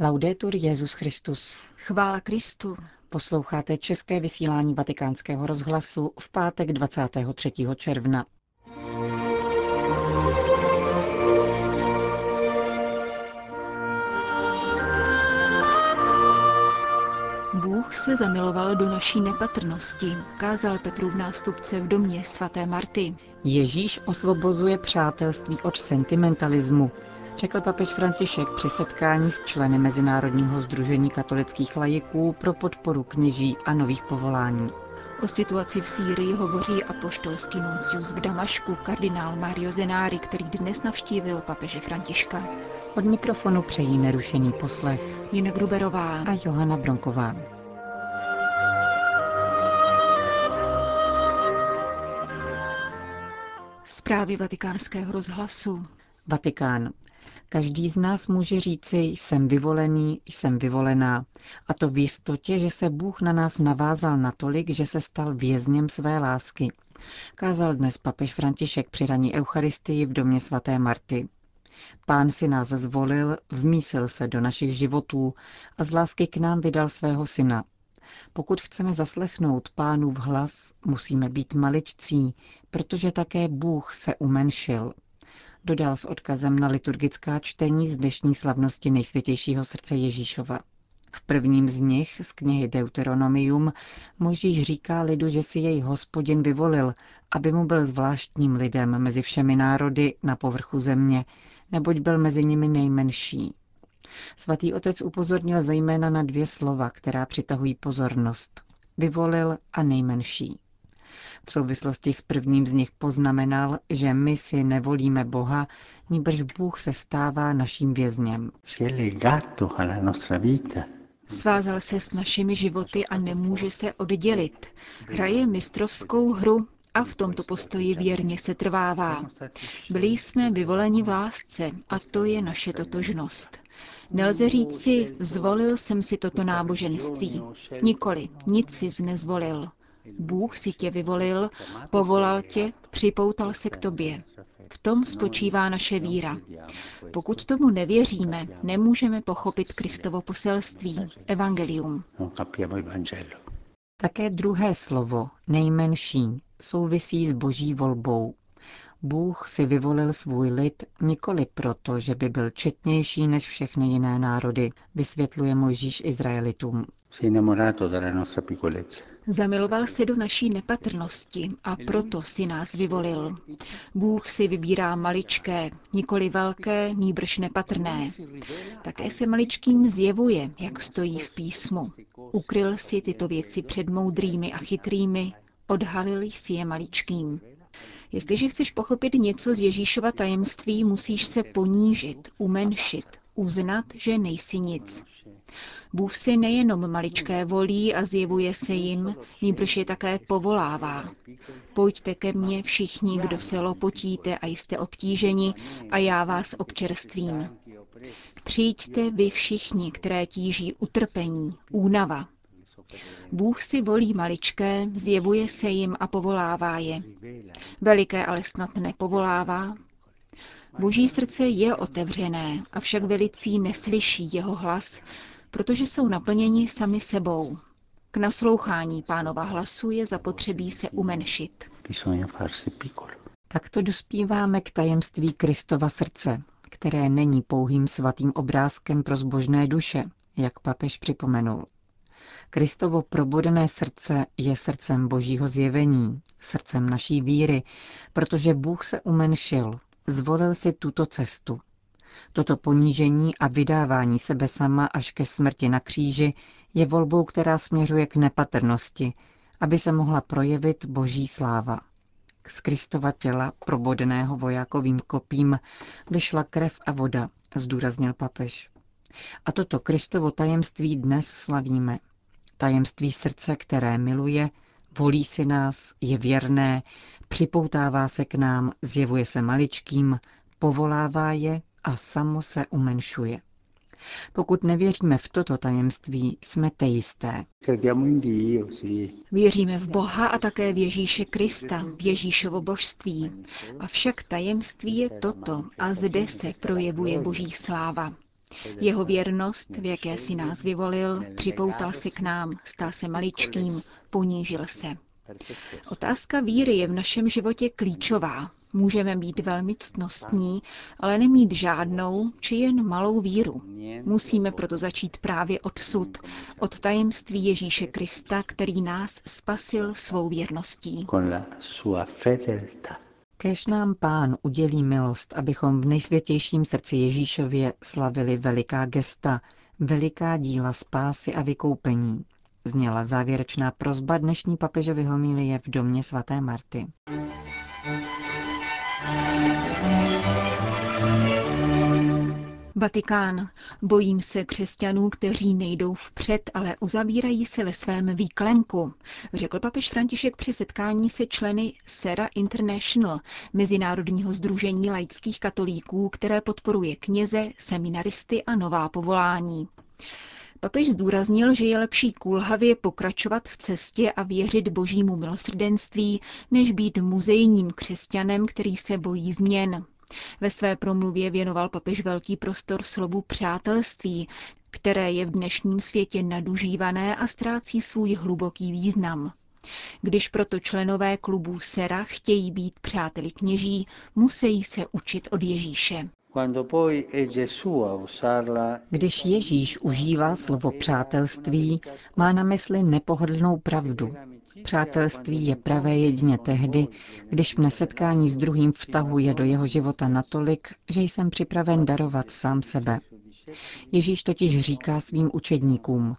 Laudetur Jezus Christus. Chvála Kristu. Posloucháte české vysílání Vatikánského rozhlasu v pátek 23. června. Bůh se zamiloval do naší nepatrnosti, kázal Petru v nástupce v domě svaté Marty. Ježíš osvobozuje přátelství od sentimentalismu, řekl papež František při setkání s členy Mezinárodního združení katolických lajiků pro podporu kněží a nových povolání. O situaci v Sýrii hovoří apoštolský nuncius v Damašku kardinál Mario Zenári, který dnes navštívil papeže Františka. Od mikrofonu přejí nerušený poslech Jina Gruberová a Johana Bronková. Zprávy vatikánského rozhlasu. Vatikán. Každý z nás může říci, jsem vyvolený, jsem vyvolená. A to v jistotě, že se Bůh na nás navázal natolik, že se stal vězněm své lásky. Kázal dnes papež František při raní Eucharistii v domě svaté Marty. Pán si nás zvolil, vmísil se do našich životů a z lásky k nám vydal svého syna. Pokud chceme zaslechnout pánův hlas, musíme být maličcí, protože také Bůh se umenšil dodal s odkazem na liturgická čtení z dnešní slavnosti nejsvětějšího srdce Ježíšova. V prvním z nich, z knihy Deuteronomium, Možíš říká lidu, že si jej hospodin vyvolil, aby mu byl zvláštním lidem mezi všemi národy na povrchu země, neboť byl mezi nimi nejmenší. Svatý otec upozornil zejména na dvě slova, která přitahují pozornost. Vyvolil a nejmenší. V souvislosti s prvním z nich poznamenal, že my si nevolíme Boha, níbrž Bůh se stává naším vězněm. Svázal se s našimi životy a nemůže se oddělit. Hraje mistrovskou hru a v tomto postoji věrně se trvává. Byli jsme vyvoleni v lásce a to je naše totožnost. Nelze říci, zvolil jsem si toto náboženství. Nikoli, nic si nezvolil. Bůh si tě vyvolil, povolal tě, připoutal se k tobě. V tom spočívá naše víra. Pokud tomu nevěříme, nemůžeme pochopit Kristovo poselství, evangelium. Také druhé slovo, nejmenší, souvisí s boží volbou. Bůh si vyvolil svůj lid nikoli proto, že by byl četnější než všechny jiné národy, vysvětluje Mojžíš Izraelitům. Zamiloval se do naší nepatrnosti a proto si nás vyvolil. Bůh si vybírá maličké, nikoli velké, níbrž nepatrné. Také se maličkým zjevuje, jak stojí v písmu. Ukryl si tyto věci před moudrými a chytrými, odhalil si je maličkým. Jestliže chceš pochopit něco z Ježíšova tajemství, musíš se ponížit, umenšit, uznat, že nejsi nic. Bůh si nejenom maličké volí a zjevuje se jim, níbrž je také povolává. Pojďte ke mně všichni, kdo se lopotíte a jste obtíženi, a já vás občerstvím. Přijďte vy všichni, které tíží utrpení, únava. Bůh si volí maličké, zjevuje se jim a povolává je. Veliké ale snad nepovolává. Boží srdce je otevřené, avšak velicí neslyší jeho hlas, protože jsou naplněni sami sebou. K naslouchání pánova hlasu je zapotřebí se umenšit. Takto dospíváme k tajemství Kristova srdce, které není pouhým svatým obrázkem pro zbožné duše, jak papež připomenul. Kristovo probodené srdce je srdcem božího zjevení, srdcem naší víry, protože Bůh se umenšil, zvolil si tuto cestu. Toto ponížení a vydávání sebe sama až ke smrti na kříži je volbou, která směřuje k nepatrnosti, aby se mohla projevit boží sláva. Z Kristova těla, probodeného vojákovým kopím, vyšla krev a voda, zdůraznil papež. A toto Kristovo tajemství dnes slavíme. Tajemství srdce, které miluje, volí si nás, je věrné, připoutává se k nám, zjevuje se maličkým, povolává je a samo se umenšuje. Pokud nevěříme v toto tajemství, jsme teisté. Věříme v Boha a také v Ježíše Krista, v Ježíšovo božství. Avšak tajemství je toto a zde se projevuje boží sláva. Jeho věrnost, v jaké si nás vyvolil, připoutal se k nám, stal se maličkým, ponížil se. Otázka víry je v našem životě klíčová. Můžeme být velmi ctnostní, ale nemít žádnou či jen malou víru. Musíme proto začít právě odsud, od tajemství Ježíše Krista, který nás spasil svou věrností. Kéž nám pán udělí milost, abychom v nejsvětějším srdci Ježíšově slavili veliká gesta, veliká díla spásy a vykoupení. Zněla závěrečná prozba dnešní papežovy homilie v domě svaté Marty. Vatikán. Bojím se křesťanů, kteří nejdou vpřed, ale uzavírají se ve svém výklenku, řekl papež František při setkání se členy Sera International, Mezinárodního združení laických katolíků, které podporuje kněze, seminaristy a nová povolání. Papež zdůraznil, že je lepší kulhavě pokračovat v cestě a věřit božímu milosrdenství, než být muzejním křesťanem, který se bojí změn. Ve své promluvě věnoval papež velký prostor slovu přátelství, které je v dnešním světě nadužívané a ztrácí svůj hluboký význam. Když proto členové klubů Sera chtějí být přáteli kněží, musí se učit od Ježíše. Když Ježíš užívá slovo přátelství, má na mysli nepohodlnou pravdu. Přátelství je pravé jedině tehdy, když mne setkání s druhým vtahuje do jeho života natolik, že jsem připraven darovat sám sebe. Ježíš totiž říká svým učedníkům,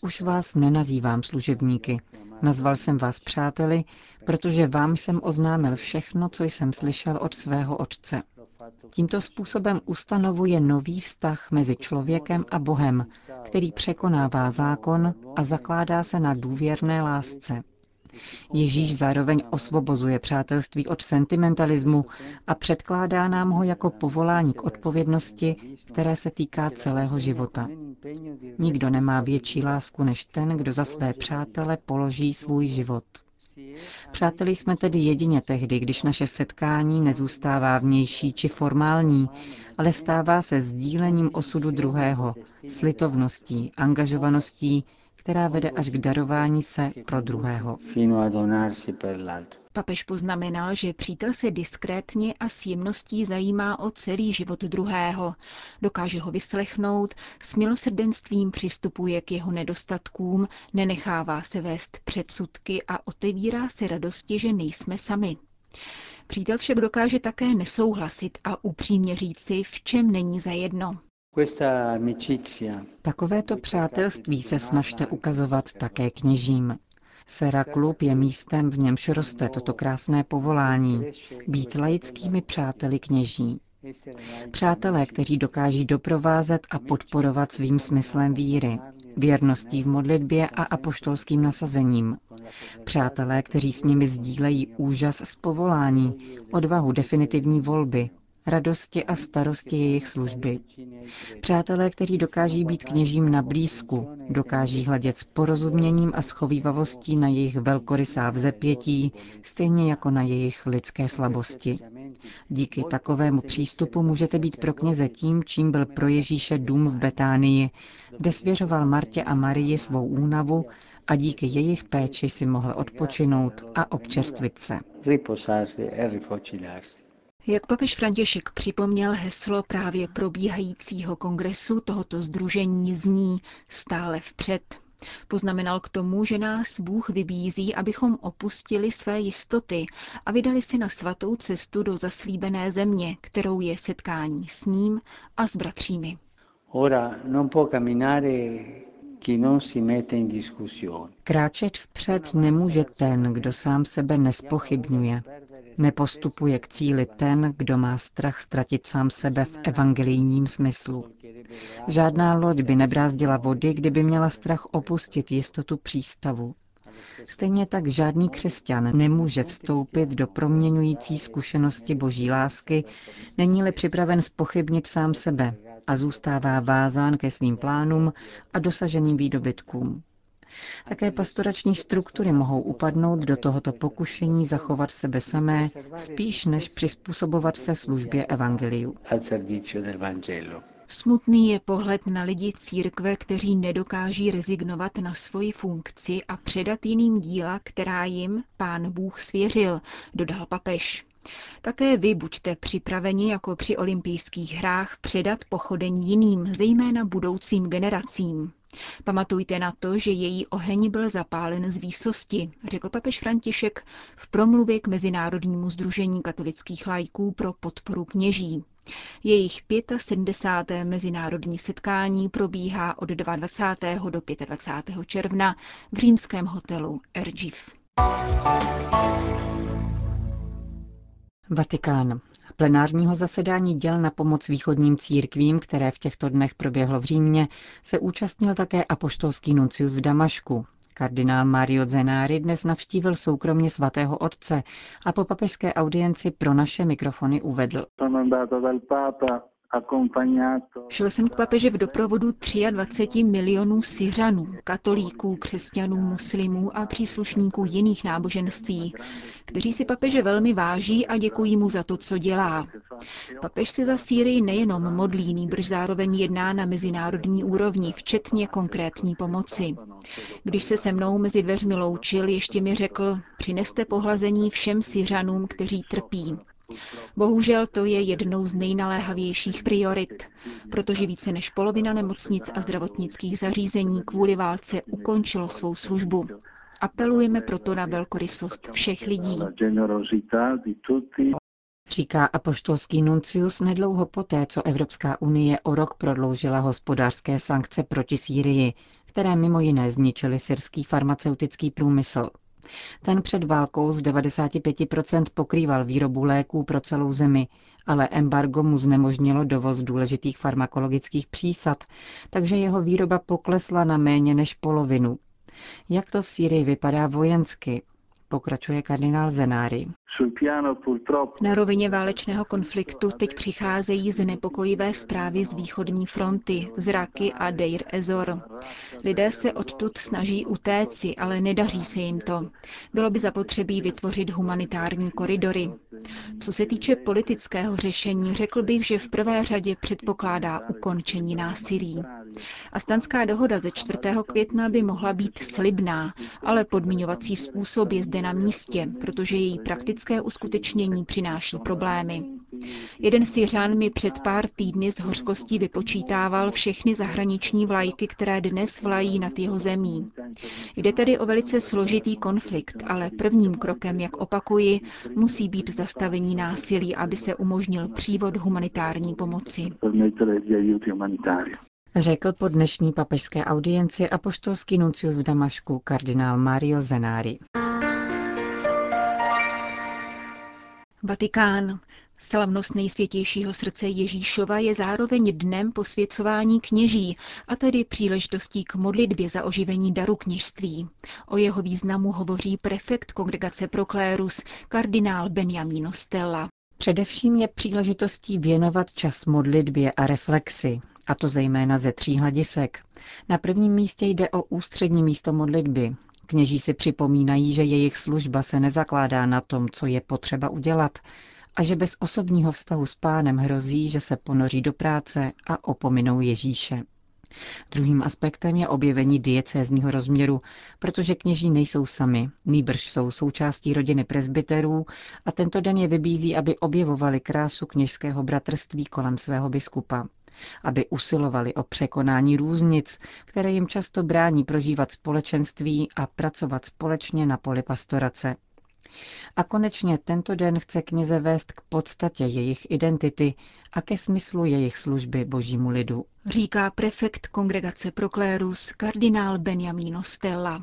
už vás nenazývám služebníky, nazval jsem vás přáteli, protože vám jsem oznámil všechno, co jsem slyšel od svého otce. Tímto způsobem ustanovuje nový vztah mezi člověkem a Bohem, který překonává zákon a zakládá se na důvěrné lásce. Ježíš zároveň osvobozuje přátelství od sentimentalismu a předkládá nám ho jako povolání k odpovědnosti, které se týká celého života. Nikdo nemá větší lásku než ten, kdo za své přátele položí svůj život. Přáteli jsme tedy jedině tehdy, když naše setkání nezůstává vnější či formální, ale stává se sdílením osudu druhého, slitovností, angažovaností, která vede až k darování se pro druhého. Papež poznamenal, že přítel se diskrétně a s jemností zajímá o celý život druhého. Dokáže ho vyslechnout, s milosrdenstvím přistupuje k jeho nedostatkům, nenechává se vést předsudky a otevírá se radosti, že nejsme sami. Přítel však dokáže také nesouhlasit a upřímně říci, v čem není zajedno. Takovéto přátelství se snažte ukazovat také kněžím. Sera Klub je místem, v němž roste toto krásné povolání, být laickými přáteli kněží. Přátelé, kteří dokáží doprovázet a podporovat svým smyslem víry, věrností v modlitbě a apoštolským nasazením. Přátelé, kteří s nimi sdílejí úžas z povolání, odvahu definitivní volby, radosti a starosti jejich služby. Přátelé, kteří dokáží být kněžím na blízku, dokáží hledět s porozuměním a schovývavostí na jejich velkorysá vzepětí, stejně jako na jejich lidské slabosti. Díky takovému přístupu můžete být pro kněze tím, čím byl pro Ježíše dům v Betánii, kde svěřoval Martě a Marii svou únavu a díky jejich péči si mohl odpočinout a občerstvit se. Jak papež František připomněl heslo právě probíhajícího kongresu tohoto združení zní stále vpřed. Poznamenal k tomu, že nás Bůh vybízí, abychom opustili své jistoty a vydali si na svatou cestu do zaslíbené země, kterou je setkání s ním a s bratřími. Ora non può camminare Kráčet vpřed nemůže ten, kdo sám sebe nespochybňuje. Nepostupuje k cíli ten, kdo má strach ztratit sám sebe v evangelijním smyslu. Žádná loď by nebrázdila vody, kdyby měla strach opustit jistotu přístavu. Stejně tak žádný křesťan nemůže vstoupit do proměňující zkušenosti boží lásky, není-li připraven spochybnit sám sebe a zůstává vázán ke svým plánům a dosaženým výdobytkům. Také pastorační struktury mohou upadnout do tohoto pokušení zachovat sebe samé, spíš než přizpůsobovat se službě evangeliu. Smutný je pohled na lidi církve, kteří nedokáží rezignovat na svoji funkci a předat jiným díla, která jim pán Bůh svěřil, dodal papež. Také vy buďte připraveni jako při olympijských hrách předat pochodení jiným, zejména budoucím generacím. Pamatujte na to, že její oheň byl zapálen z výsosti, řekl papež František v promluvě k Mezinárodnímu združení katolických lajků pro podporu kněží. Jejich 75. mezinárodní setkání probíhá od 22. do 25. června v římském hotelu Ergiv. Vatikán. Plenárního zasedání děl na pomoc východním církvím, které v těchto dnech proběhlo v Římě, se účastnil také apoštolský nuncius v Damašku. Kardinál Mario Zenári dnes navštívil soukromně svatého otce a po papežské audienci pro naše mikrofony uvedl. Šel jsem k papeži v doprovodu 23 milionů Syřanů, katolíků, křesťanů, muslimů a příslušníků jiných náboženství, kteří si papeže velmi váží a děkují mu za to, co dělá. Papež si za Sýrii nejenom modlí, nýbrž zároveň jedná na mezinárodní úrovni, včetně konkrétní pomoci. Když se se mnou mezi dveřmi loučil, ještě mi řekl, přineste pohlazení všem Syřanům, kteří trpí. Bohužel to je jednou z nejnaléhavějších priorit, protože více než polovina nemocnic a zdravotnických zařízení kvůli válce ukončilo svou službu. Apelujeme proto na velkorysost všech lidí. Říká apoštolský nuncius nedlouho poté, co Evropská unie o rok prodloužila hospodářské sankce proti Sýrii, které mimo jiné zničily syrský farmaceutický průmysl. Ten před válkou z 95% pokrýval výrobu léků pro celou zemi, ale embargo mu znemožnilo dovoz důležitých farmakologických přísad, takže jeho výroba poklesla na méně než polovinu. Jak to v Sýrii vypadá vojensky? Pokračuje kardinál Zenári. Na rovině válečného konfliktu teď přicházejí znepokojivé zprávy z východní fronty, z Raky a Deir Ezor. Lidé se odtud snaží utéci, ale nedaří se jim to. Bylo by zapotřebí vytvořit humanitární koridory. Co se týče politického řešení, řekl bych, že v prvé řadě předpokládá ukončení násilí. Astanská dohoda ze 4. května by mohla být slibná, ale podmiňovací způsob je zde na místě, protože její praktické uskutečnění přináší problémy. Jeden Syřan mi před pár týdny z hořkostí vypočítával všechny zahraniční vlajky, které dnes vlají nad jeho zemí. Jde tedy o velice složitý konflikt, ale prvním krokem, jak opakuji, musí být zastavení násilí, aby se umožnil přívod humanitární pomoci. Řekl po dnešní papežské audienci apoštolský nuncius v Damašku kardinál Mario Zenári. Vatikán. Slavnost nejsvětějšího srdce Ježíšova je zároveň dnem posvěcování kněží, a tedy příležitostí k modlitbě za oživení daru kněžství. O jeho významu hovoří prefekt kongregace Proklérus, kardinál Benjamino Stella. Především je příležitostí věnovat čas modlitbě a reflexi, a to zejména ze tří hledisek. Na prvním místě jde o ústřední místo modlitby, Kněží si připomínají, že jejich služba se nezakládá na tom, co je potřeba udělat, a že bez osobního vztahu s pánem hrozí, že se ponoří do práce a opominou Ježíše. Druhým aspektem je objevení diecézního rozměru, protože kněží nejsou sami, nýbrž jsou součástí rodiny presbyterů a tento den je vybízí, aby objevovali krásu kněžského bratrství kolem svého biskupa aby usilovali o překonání různic, které jim často brání prožívat společenství a pracovat společně na poli pastorace. A konečně tento den chce kněze vést k podstatě jejich identity a ke smyslu jejich služby božímu lidu. Říká prefekt kongregace Proklérus kardinál Benjamino Stella.